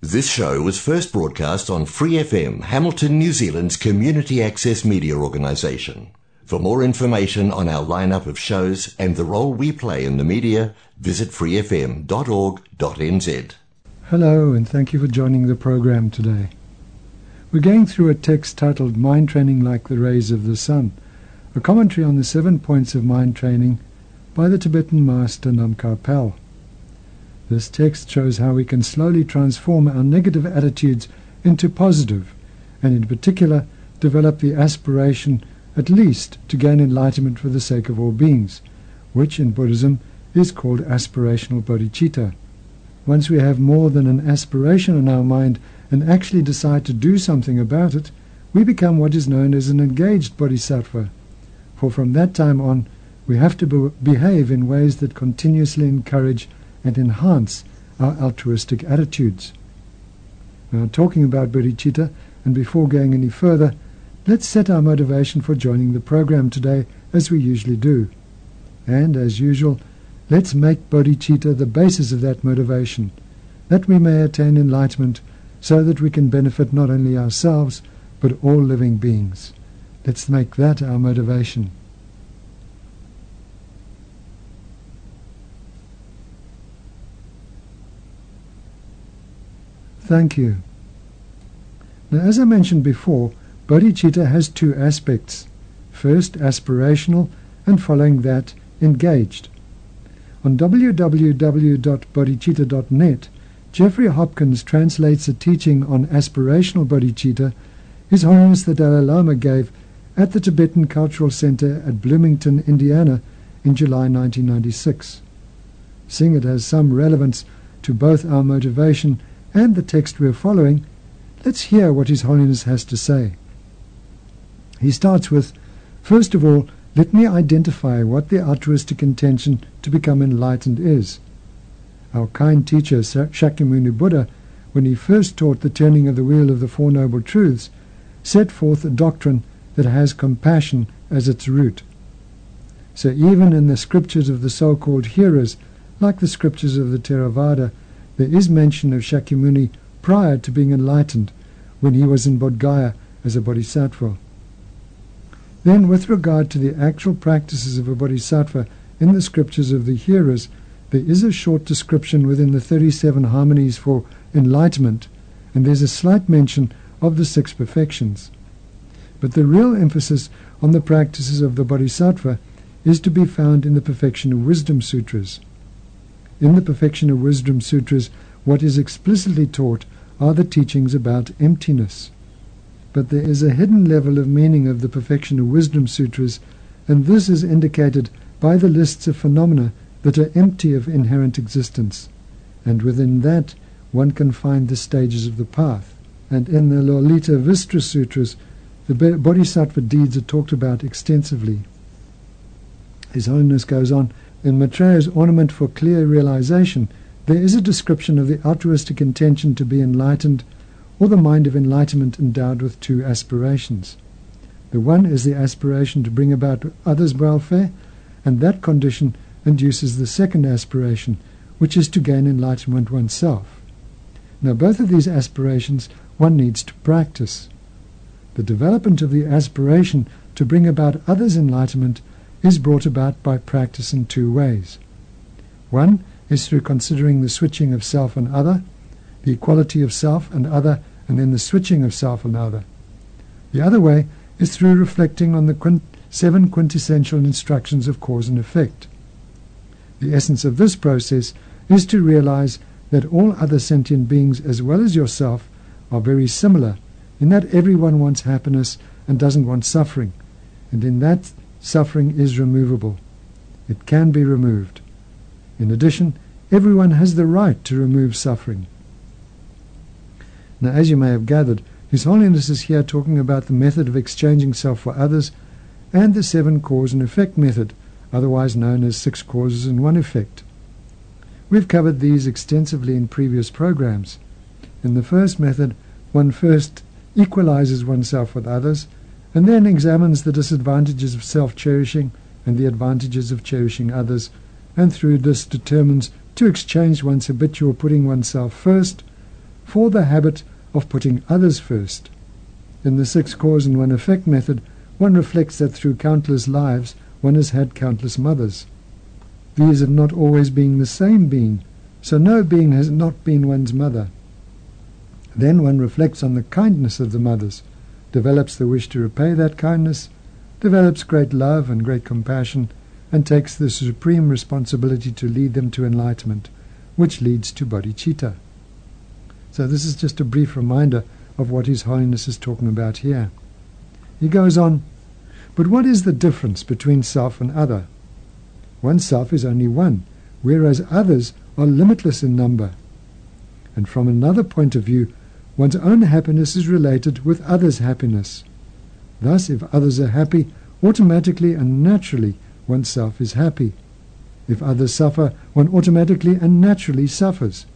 This show was first broadcast on Free FM, Hamilton, New Zealand's community access media organisation. For more information on our lineup of shows and the role we play in the media, visit freefm.org.nz. Hello, and thank you for joining the program today. We're going through a text titled Mind Training Like the Rays of the Sun, a commentary on the seven points of mind training by the Tibetan master Namkha Pel. This text shows how we can slowly transform our negative attitudes into positive, and in particular develop the aspiration at least to gain enlightenment for the sake of all beings, which in Buddhism is called aspirational bodhicitta. Once we have more than an aspiration in our mind and actually decide to do something about it, we become what is known as an engaged bodhisattva. For from that time on, we have to be- behave in ways that continuously encourage and enhance our altruistic attitudes. Now, talking about bodhicitta, and before going any further, let's set our motivation for joining the program today as we usually do. And, as usual, let's make bodhicitta the basis of that motivation, that we may attain enlightenment so that we can benefit not only ourselves, but all living beings. Let's make that our motivation. Thank you. Now, as I mentioned before, bodhicitta has two aspects. First, aspirational, and following that, engaged. On www.bodhicitta.net, Jeffrey Hopkins translates a teaching on aspirational bodhicitta His Holiness the Dalai Lama gave at the Tibetan Cultural Center at Bloomington, Indiana in July 1996. Seeing it has some relevance to both our motivation and the text we are following, let's hear what His Holiness has to say. He starts with, First of all, let me identify what the altruistic intention to become enlightened is. Our kind teacher Shakyamuni Buddha, when he first taught the turning of the wheel of the Four Noble Truths, set forth a doctrine that has compassion as its root. So even in the scriptures of the so-called hearers, like the scriptures of the Theravada, there is mention of Shakyamuni prior to being enlightened, when he was in Bodh Gaya as a bodhisattva. Then, with regard to the actual practices of a bodhisattva in the scriptures of the hearers, there is a short description within the 37 harmonies for enlightenment, and there's a slight mention of the six perfections. But the real emphasis on the practices of the bodhisattva is to be found in the Perfection of Wisdom Sutras. In the Perfection of Wisdom Sutras, what is explicitly taught are the teachings about emptiness. But there is a hidden level of meaning of the Perfection of Wisdom Sutras, and this is indicated by the lists of phenomena that are empty of inherent existence. And within that, one can find the stages of the path. And in the Lalita Vistara Sutras, the Bodhisattva deeds are talked about extensively. His Holiness goes on, in Maitreya's Ornament for Clear Realization, there is a description of the altruistic intention to be enlightened or the mind of enlightenment endowed with two aspirations. The one is the aspiration to bring about others' welfare, and that condition induces the second aspiration, which is to gain enlightenment oneself. Now, both of these aspirations one needs to practice. The development of the aspiration to bring about others' enlightenment is brought about by practice in two ways. One is through considering the switching of self and other, the equality of self and other, and then the switching of self and other. The other way is through reflecting on the seven quintessential instructions of cause and effect. The essence of this process is to realize that all other sentient beings, as well as yourself, are very similar in that everyone wants happiness and doesn't want suffering, and in that suffering is removable. It can be removed. In addition, everyone has the right to remove suffering. Now, as you may have gathered, His Holiness is here talking about the method of exchanging self for others and the seven cause and effect method, otherwise known as six causes and one effect. We've covered these extensively in previous programs. In the first method, one first equalizes oneself with others and then examines the disadvantages of self-cherishing and the advantages of cherishing others, and through this determines to exchange one's habitual putting oneself first for the habit of putting others first. In the six cause and one effect method, one reflects that through countless lives one has had countless mothers. These have not always been the same being, so no being has not been one's mother. Then one reflects on the kindness of the mothers, develops the wish to repay that kindness, develops great love and great compassion, and takes the supreme responsibility to lead them to enlightenment, which leads to bodhicitta. So this is just a brief reminder of what His Holiness is talking about here. He goes on, but what is the difference between self and other? One self is only one, whereas others are limitless in number. And from another point of view, one's own happiness is related with others' happiness. Thus, if others are happy, automatically and naturally oneself is happy. If others suffer, one automatically and naturally suffers.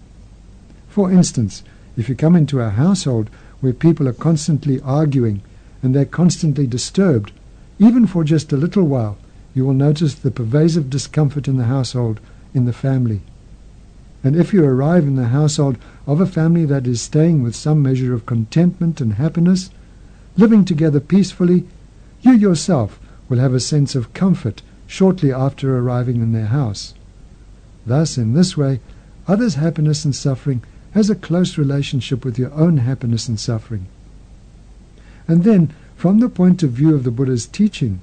For instance, if you come into a household where people are constantly arguing and they're constantly disturbed, even for just a little while, you will notice the pervasive discomfort in the household, in the family. And if you arrive in the household of a family that is staying with some measure of contentment and happiness, living together peacefully, you yourself will have a sense of comfort shortly after arriving in their house. Thus, in this way, others' happiness and suffering has a close relationship with your own happiness and suffering. And then, from the point of view of the Buddha's teaching,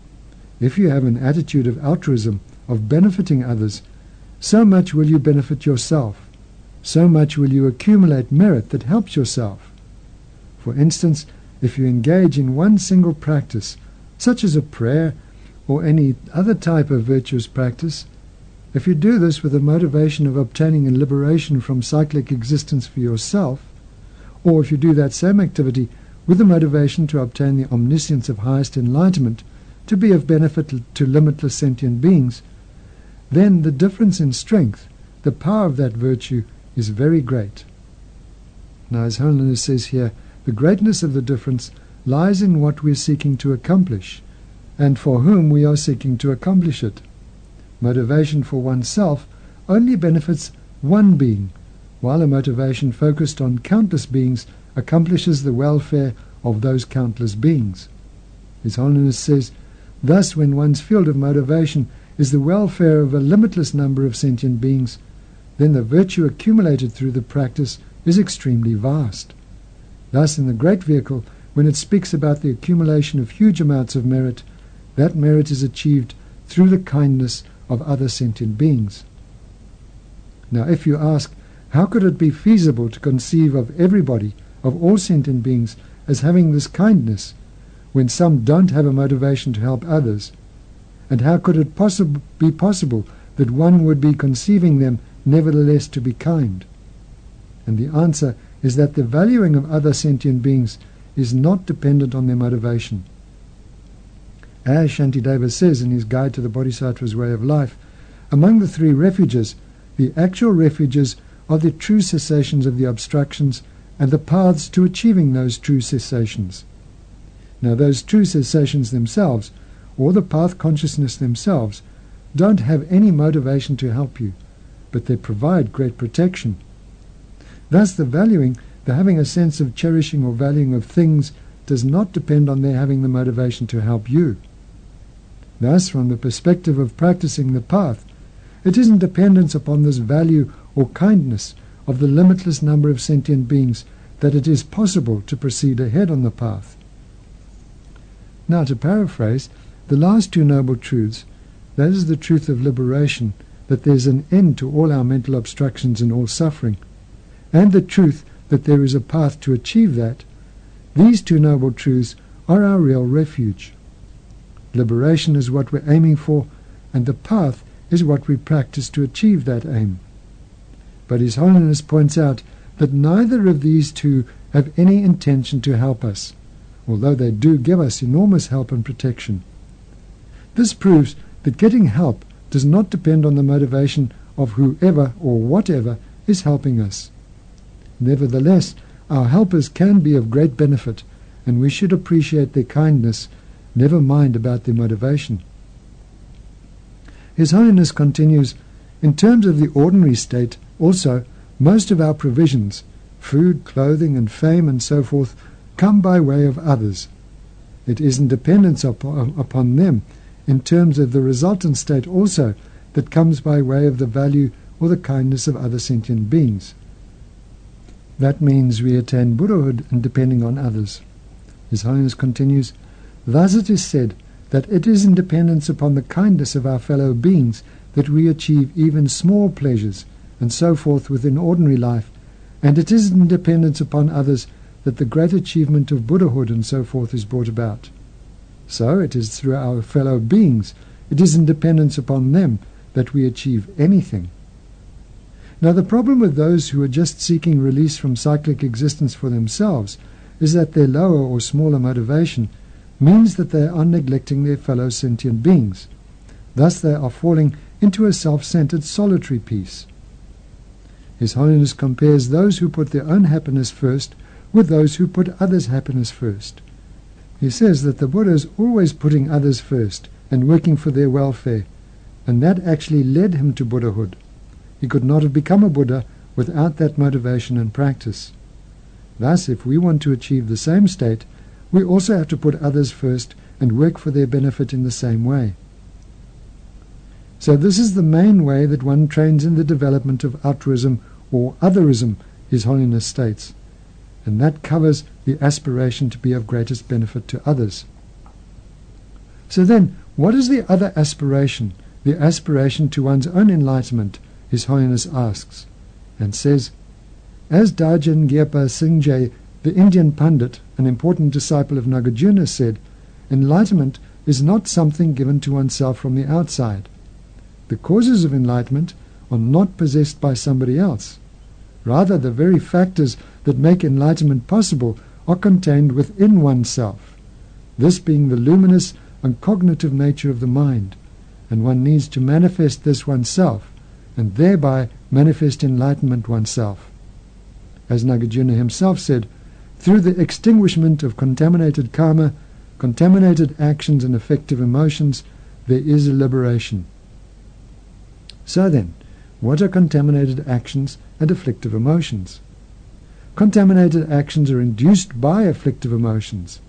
if you have an attitude of altruism, of benefiting others, so much will you benefit yourself, so much will you accumulate merit that helps yourself. For instance, if you engage in one single practice, such as a prayer or any other type of virtuous practice, if you do this with the motivation of obtaining a liberation from cyclic existence for yourself, or if you do that same activity with the motivation to obtain the omniscience of highest enlightenment, to be of benefit to limitless sentient beings, then the difference in strength, the power of that virtue, is very great. Now, as Holiness says here, the greatness of the difference lies in what we are seeking to accomplish and for whom we are seeking to accomplish it. Motivation for oneself only benefits one being, while a motivation focused on countless beings accomplishes the welfare of those countless beings. His Holiness says, Thus, when one's field of motivation is the welfare of a limitless number of sentient beings, then the virtue accumulated through the practice is extremely vast. Thus, in the Great Vehicle, when it speaks about the accumulation of huge amounts of merit, that merit is achieved through the kindness of other sentient beings. Now, if you ask, how could it be feasible to conceive of everybody, of all sentient beings, as having this kindness, when some don't have a motivation to help others? And how could it possi- be possible that one would be conceiving them nevertheless to be kind? And the answer is that the valuing of other sentient beings is not dependent on their motivation. As Shantideva says in his Guide to the Bodhisattva's Way of Life, among the three refuges, the actual refuges are the true cessations of the obstructions and the paths to achieving those true cessations. Now, those true cessations themselves, or the path consciousness themselves, don't have any motivation to help you, but they provide great protection. Thus, the valuing, the having a sense of cherishing or valuing of things, does not depend on their having the motivation to help you. Thus, from the perspective of practicing the path, it isn't dependence upon this value or kindness of the limitless number of sentient beings that it is possible to proceed ahead on the path. Now, to paraphrase, the last two noble truths, that is the truth of liberation, that there is an end to all our mental obstructions and all suffering, and the truth that there is a path to achieve that, these two noble truths are our real refuge. Liberation is what we're aiming for, and the path is what we practice to achieve that aim. But His Holiness points out that neither of these two have any intention to help us, although they do give us enormous help and protection. This proves that getting help does not depend on the motivation of whoever or whatever is helping us. Nevertheless, our helpers can be of great benefit, and we should appreciate their kindness Never mind about their motivation. His Holiness continues, in terms of the ordinary state, also, most of our provisions, food, clothing, and fame, and so forth, come by way of others. It isn't dependence upon, upon them in terms of the resultant state also that comes by way of the value or the kindness of other sentient beings. That means we attain Buddhahood in depending on others. His Holiness continues, Thus it is said that it is in dependence upon the kindness of our fellow beings that we achieve even small pleasures and so forth within ordinary life, and it is in dependence upon others that the great achievement of Buddhahood and so forth is brought about. So it is through our fellow beings, it is in dependence upon them that we achieve anything. Now the problem with those who are just seeking release from cyclic existence for themselves is that their lower or smaller motivation means that they are neglecting their fellow sentient beings. Thus they are falling into a self-centered solitary peace. His Holiness compares those who put their own happiness first with those who put others' happiness first. He says that the Buddha is always putting others first and working for their welfare, and that actually led him to Buddhahood. He could not have become a Buddha without that motivation and practice. Thus, if we want to achieve the same state, we also have to put others first and work for their benefit in the same way. So this is the main way that one trains in the development of altruism or otherism, His Holiness states, and that covers the aspiration to be of greatest benefit to others. So then, what is the other aspiration, the aspiration to one's own enlightenment, His Holiness asks, and says, As Dajen Gyapa Singje, the Indian pundit, an important disciple of Nagarjuna, said, enlightenment is not something given to oneself from the outside. The causes of enlightenment are not possessed by somebody else. Rather, the very factors that make enlightenment possible are contained within oneself, this being the luminous and cognitive nature of the mind, and one needs to manifest this oneself, and thereby manifest enlightenment oneself. As Nagarjuna himself said, through the extinguishment of contaminated karma, contaminated actions and afflictive emotions, there is a liberation. So then, what are contaminated actions and afflictive emotions? Contaminated actions are induced by afflictive emotions.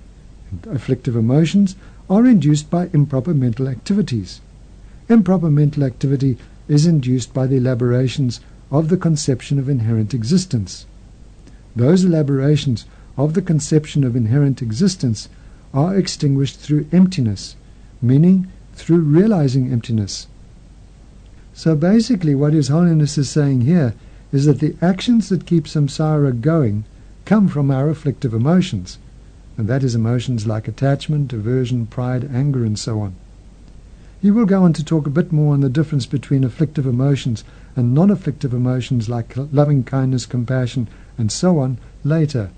And afflictive emotions are induced by improper mental activities. Improper mental activity is induced by the elaborations of the conception of inherent existence. Those elaborations of the conception of inherent existence are extinguished through emptiness, meaning through realizing emptiness. So basically, what His Holiness is saying here is that the actions that keep samsara going come from our afflictive emotions, and that is emotions like attachment, aversion, pride, anger, and so on. He will go on to talk a bit more on the difference between afflictive emotions and non afflictive emotions like loving kindness, compassion, and so on later.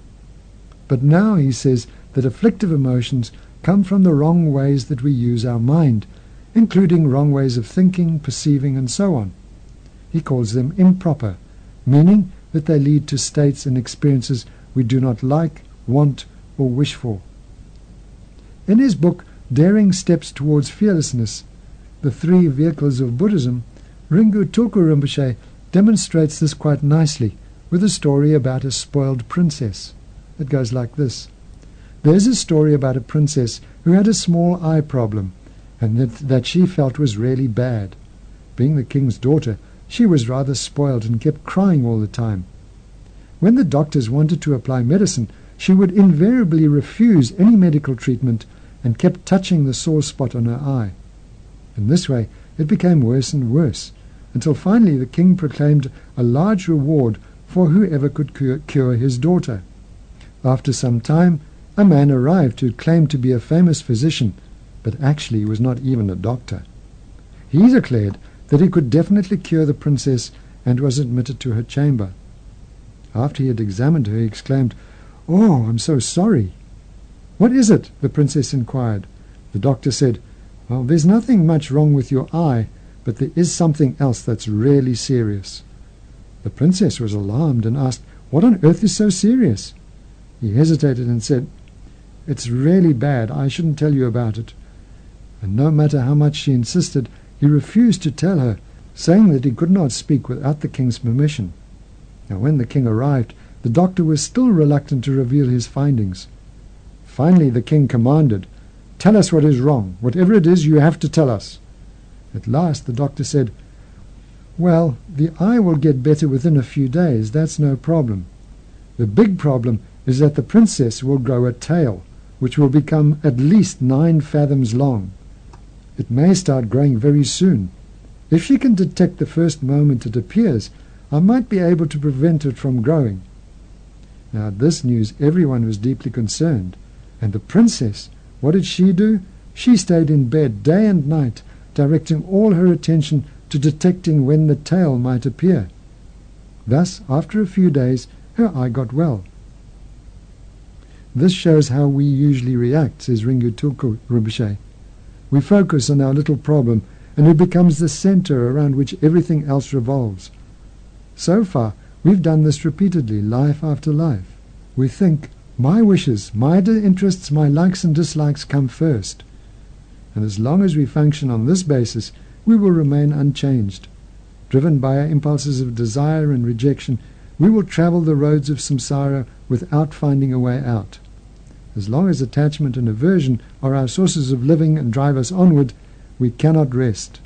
But now he says that afflictive emotions come from the wrong ways that we use our mind including wrong ways of thinking, perceiving, and so on. He calls them improper, meaning that they lead to states and experiences we do not like, want, or wish for. In his book, Daring Steps Towards Fearlessness, The Three Vehicles of Buddhism, Ringu Tulku Rinpoche demonstrates this quite nicely with a story about a spoiled princess. It goes like this. There's a story about a princess who had a small eye problem and that, that she felt was really bad. Being the king's daughter, she was rather spoiled and kept crying all the time. When the doctors wanted to apply medicine, she would invariably refuse any medical treatment and kept touching the sore spot on her eye. In this way, it became worse and worse, until finally the king proclaimed a large reward for whoever could cure, his daughter. After some time, a man arrived who claimed to be a famous physician but actually was not even a doctor. He declared that he could definitely cure the princess and was admitted to her chamber. After he had examined her, he exclaimed, Oh, I'm so sorry. What is it? the princess inquired. The doctor said, Well, there's nothing much wrong with your eye, but there is something else that's really serious. The princess was alarmed and asked, What on earth is so serious? He hesitated and said, It's really bad. I shouldn't tell you about it and no matter how much she insisted, he refused to tell her, saying that he could not speak without the king's permission. Now when the king arrived, the doctor was still reluctant to reveal his findings. Finally, the king commanded, Tell us what is wrong. Whatever it is, you have to tell us. At last, the doctor said, Well, the eye will get better within a few days. That's no problem. The big problem is that the princess will grow a tail, which will become at least nine fathoms long. It may start growing very soon. If she can detect the first moment it appears, I might be able to prevent it from growing. Now at this news everyone was deeply concerned. And the princess, what did she do? She stayed in bed day and night, directing all her attention to detecting when the tail might appear. Thus, after a few days, her eye got well. This shows how we usually react, says Ringu Tulku. We focus on our little problem, and it becomes the center around which everything else revolves. So far, we've done this repeatedly, life after life. We think, my wishes, my interests, my likes and dislikes come first. And as long as we function on this basis, we will remain unchanged. Driven by our impulses of desire and rejection, we will travel the roads of samsara without finding a way out. As long as attachment and aversion are our sources of living and drive us onward, we cannot rest.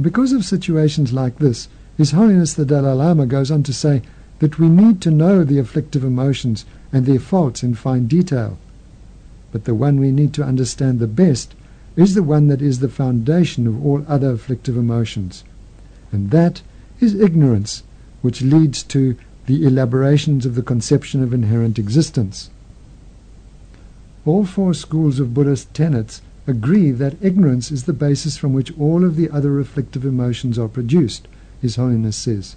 Because of situations like this, his Holiness the Dalai Lama goes on to say that we need to know the afflictive emotions and their faults in fine detail. But the one we need to understand the best is the one that is the foundation of all other afflictive emotions. And that is ignorance, which leads to the elaborations of the conception of inherent existence. All four schools of Buddhist tenets agree that ignorance is the basis from which all of the other afflictive emotions are produced, his Holiness says.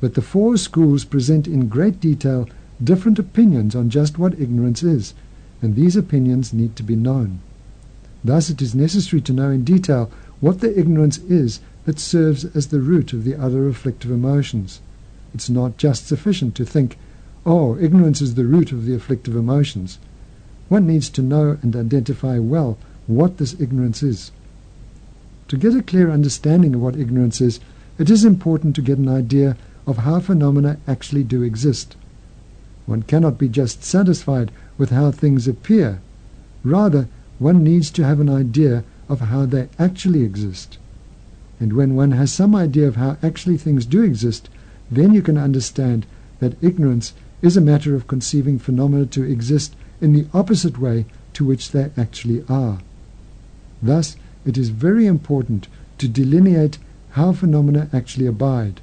But the four schools present in great detail different opinions on just what ignorance is, and these opinions need to be known. Thus it is necessary to know in detail what the ignorance is that serves as the root of the other afflictive emotions. It's not just sufficient to think, oh, ignorance is the root of the afflictive emotions. One needs to know and identify well what this ignorance is. To get a clear understanding of what ignorance is, it is important to get an idea of how phenomena actually do exist. One cannot be just satisfied with how things appear. Rather, one needs to have an idea of how they actually exist. And when one has some idea of how actually things do exist, then you can understand that ignorance is a matter of conceiving phenomena to exist in the opposite way to which they actually are. Thus, it is very important to delineate how phenomena actually abide.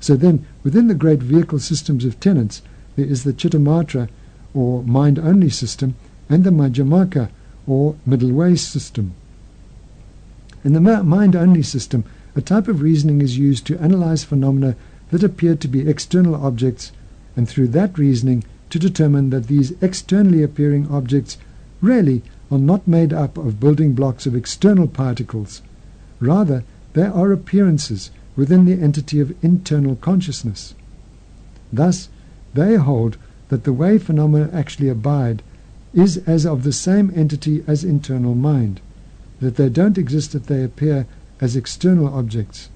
So then, within the great vehicle systems of tenets, there is the Chittamatra, or mind-only system, and the Madhyamaka, or middle way system. In the mind-only system, a type of reasoning is used to analyze phenomena that appear to be external objects, and through that reasoning to determine that these externally appearing objects really are not made up of building blocks of external particles. Rather, they are appearances within the entity of internal consciousness. Thus, they hold that the way phenomena actually abide is as of the same entity as internal mind, that they don't exist if they appear as external objects.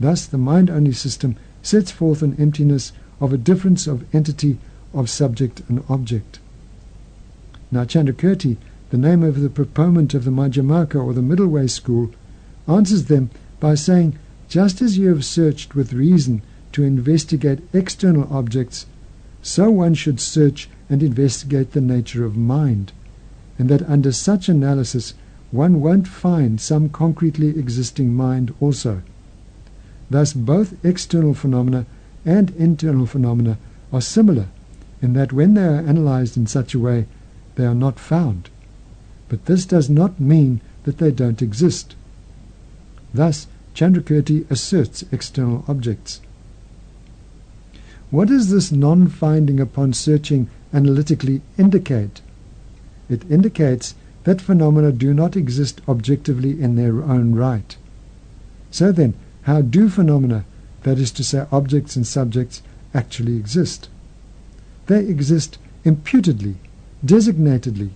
Thus, the mind-only system sets forth an emptiness of a difference of entity of subject and object. Now, Chandrakirti, the name of the proponent of the Madhyamaka or the middle way school, answers them by saying, just as you have searched with reason to investigate external objects, so one should search and investigate the nature of mind, and that under such analysis one won't find some concretely existing mind also. Thus both external phenomena and internal phenomena are similar in that when they are analyzed in such a way, they are not found. But this does not mean that they don't exist. Thus, Chandrakirti asserts external objects. What does this non-finding upon searching analytically indicate? It indicates that phenomena do not exist objectively in their own right. So then, how do phenomena, that is to say objects and subjects, actually exist? They exist imputedly, designatedly.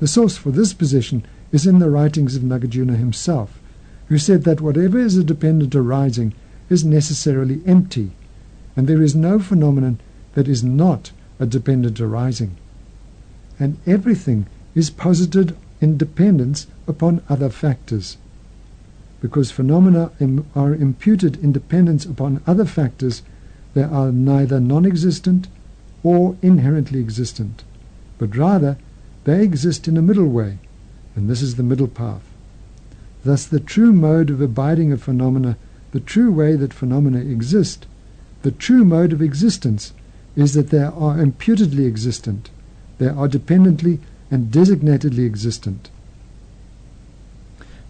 The source for this position is in the writings of Nagarjuna himself, who said that whatever is a dependent arising is necessarily empty, and there is no phenomenon that is not a dependent arising. And everything is posited in dependence upon other factors. Because phenomena Im are imputed in dependence upon other factors, they are neither non existent or inherently existent, but rather they exist in a middle way, and this is the middle path. Thus, the true mode of abiding of phenomena, the true way that phenomena exist, the true mode of existence is that they are imputedly existent, they are dependently and designatedly existent.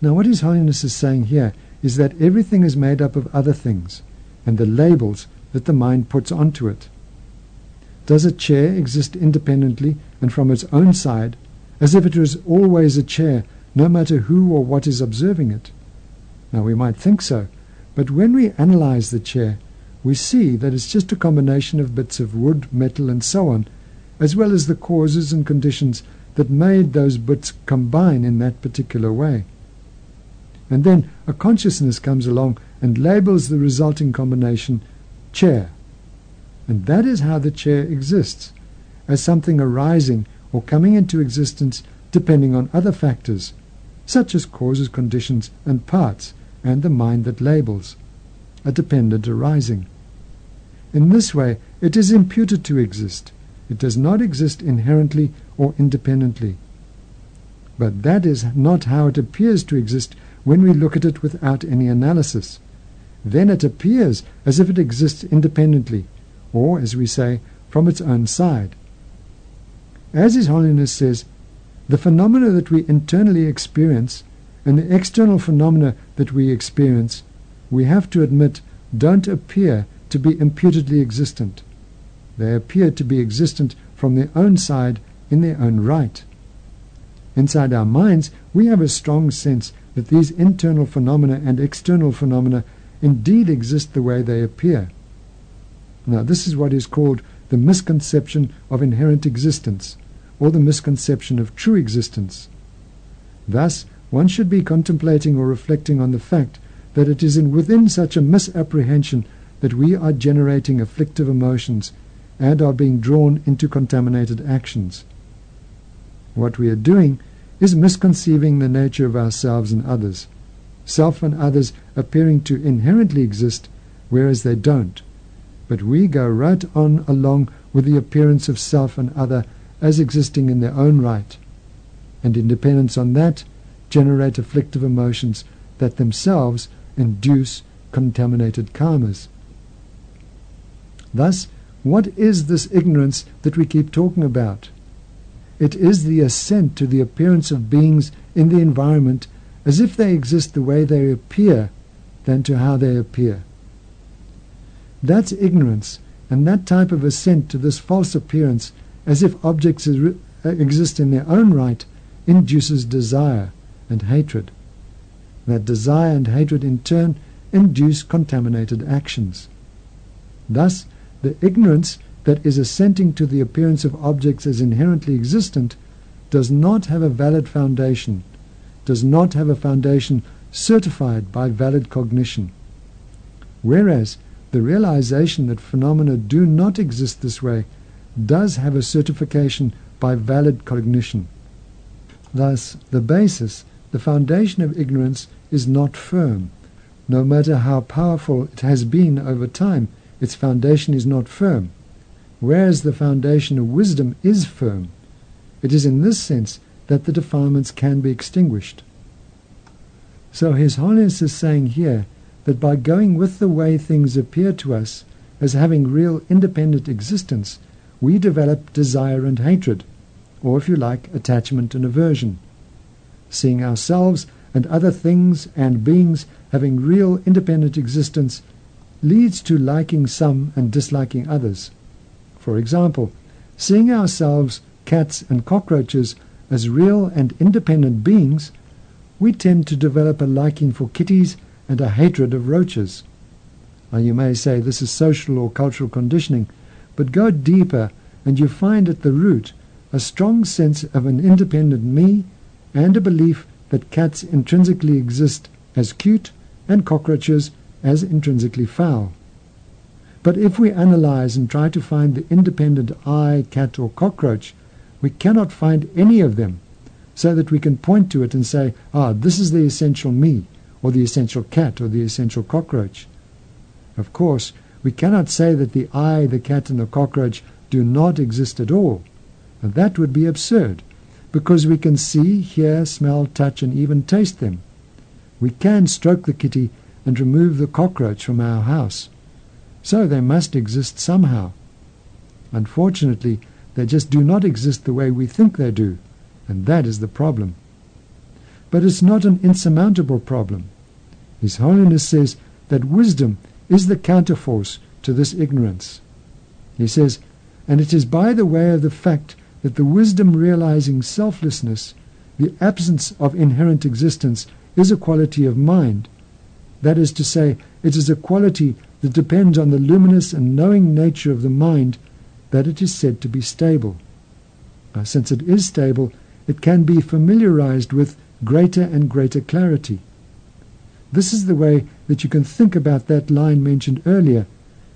Now, what His Holiness is saying here is that everything is made up of other things and the labels that the mind puts onto it. Does a chair exist independently and from its own side, as if it was always a chair, no matter who or what is observing it? Now, we might think so, but when we analyze the chair, we see that it's just a combination of bits of wood, metal, and so on, as well as the causes and conditions that made those bits combine in that particular way. And then a consciousness comes along and labels the resulting combination chair. And that is how the chair exists, as something arising or coming into existence depending on other factors, such as causes, conditions, and parts, and the mind that labels, a dependent arising. In this way, it is imputed to exist. It does not exist inherently or independently. But that is not how it appears to exist when we look at it without any analysis. Then it appears as if it exists independently, or, as we say, from its own side. As His Holiness says, the phenomena that we internally experience and the external phenomena that we experience, we have to admit, don't appear to be imputedly existent. They appear to be existent from their own side in their own right. Inside our minds, we have a strong sense that these internal phenomena and external phenomena indeed exist the way they appear. Now, this is what is called the misconception of inherent existence, or the misconception of true existence. Thus, one should be contemplating or reflecting on the fact that it is in within such a misapprehension that we are generating afflictive emotions and are being drawn into contaminated actions. What we are doing is misconceiving the nature of ourselves and others, self and others appearing to inherently exist, whereas they don't. But we go right on along with the appearance of self and other as existing in their own right, and in dependence on that, generate afflictive emotions that themselves induce contaminated karmas. Thus, what is this ignorance that we keep talking about? It is the assent to the appearance of beings in the environment as if they exist the way they appear than to how they appear. That's ignorance, and that type of assent to this false appearance as if objects uh, exist in their own right induces desire and hatred. That desire and hatred in turn induce contaminated actions. Thus, the ignorance that is assenting to the appearance of objects as inherently existent does not have a valid foundation, does not have a foundation certified by valid cognition. Whereas the realization that phenomena do not exist this way does have a certification by valid cognition. Thus, the basis, the foundation of ignorance is not firm. No matter how powerful it has been over time, its foundation is not firm, whereas the foundation of wisdom is firm. It is in this sense that the defilements can be extinguished. So His Holiness is saying here that by going with the way things appear to us as having real independent existence, we develop desire and hatred, or if you like, attachment and aversion. Seeing ourselves and other things and beings having real independent existence leads to liking some and disliking others. For example, seeing ourselves, cats, and cockroaches as real and independent beings, we tend to develop a liking for kitties and a hatred of roaches. Now, you may say this is social or cultural conditioning, but go deeper and you find at the root a strong sense of an independent me and a belief that cats intrinsically exist as cute and cockroaches as intrinsically foul. But if we analyze and try to find the independent I, cat, or cockroach, we cannot find any of them so that we can point to it and say, ah, this is the essential me, or the essential cat, or the essential cockroach. Of course, we cannot say that the I, the cat, and the cockroach do not exist at all. That would be absurd, because we can see, hear, smell, touch, and even taste them. We can stroke the kitty and remove the cockroach from our house. So they must exist somehow. Unfortunately, they just do not exist the way we think they do, and that is the problem. But it's not an insurmountable problem. His Holiness says that wisdom is the counterforce to this ignorance. He says, and it is by the way of the fact that the wisdom realizing selflessness, the absence of inherent existence, is a quality of mind. That is to say, it is a quality that depends on the luminous and knowing nature of the mind that it is said to be stable. Now, since it is stable, it can be familiarized with greater and greater clarity. This is the way that you can think about that line mentioned earlier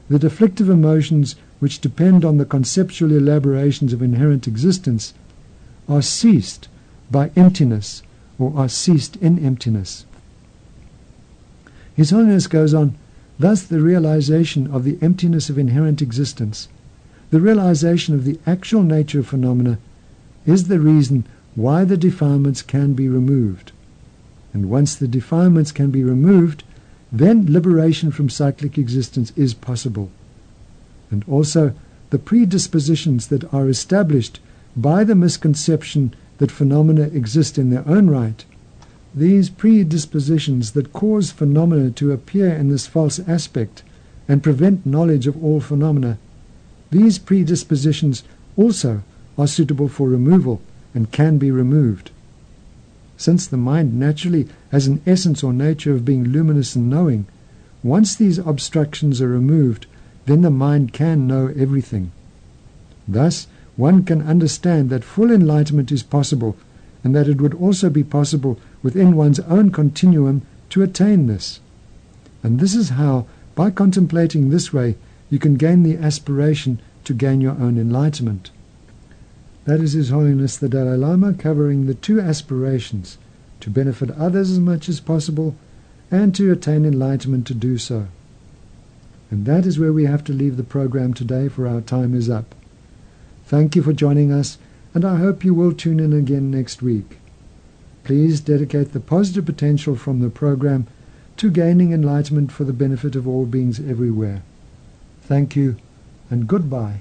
that afflictive emotions which depend on the conceptual elaborations of inherent existence are ceased by emptiness or are ceased in emptiness. His Holiness goes on, Thus, the realization of the emptiness of inherent existence, the realization of the actual nature of phenomena, is the reason why the defilements can be removed. And once the defilements can be removed, then liberation from cyclic existence is possible. And also, the predispositions that are established by the misconception that phenomena exist in their own right these predispositions that cause phenomena to appear in this false aspect and prevent knowledge of all phenomena, these predispositions also are suitable for removal and can be removed. Since the mind naturally has an essence or nature of being luminous and knowing, once these obstructions are removed, then the mind can know everything. Thus, one can understand that full enlightenment is possible and that it would also be possible within one's own continuum to attain this. And this is how, by contemplating this way, you can gain the aspiration to gain your own enlightenment. That is His Holiness the Dalai Lama covering the two aspirations to benefit others as much as possible and to attain enlightenment to do so. And that is where we have to leave the program today, for our time is up. Thank you for joining us, and I hope you will tune in again next week. Please dedicate the positive potential from the program to gaining enlightenment for the benefit of all beings everywhere. Thank you and goodbye.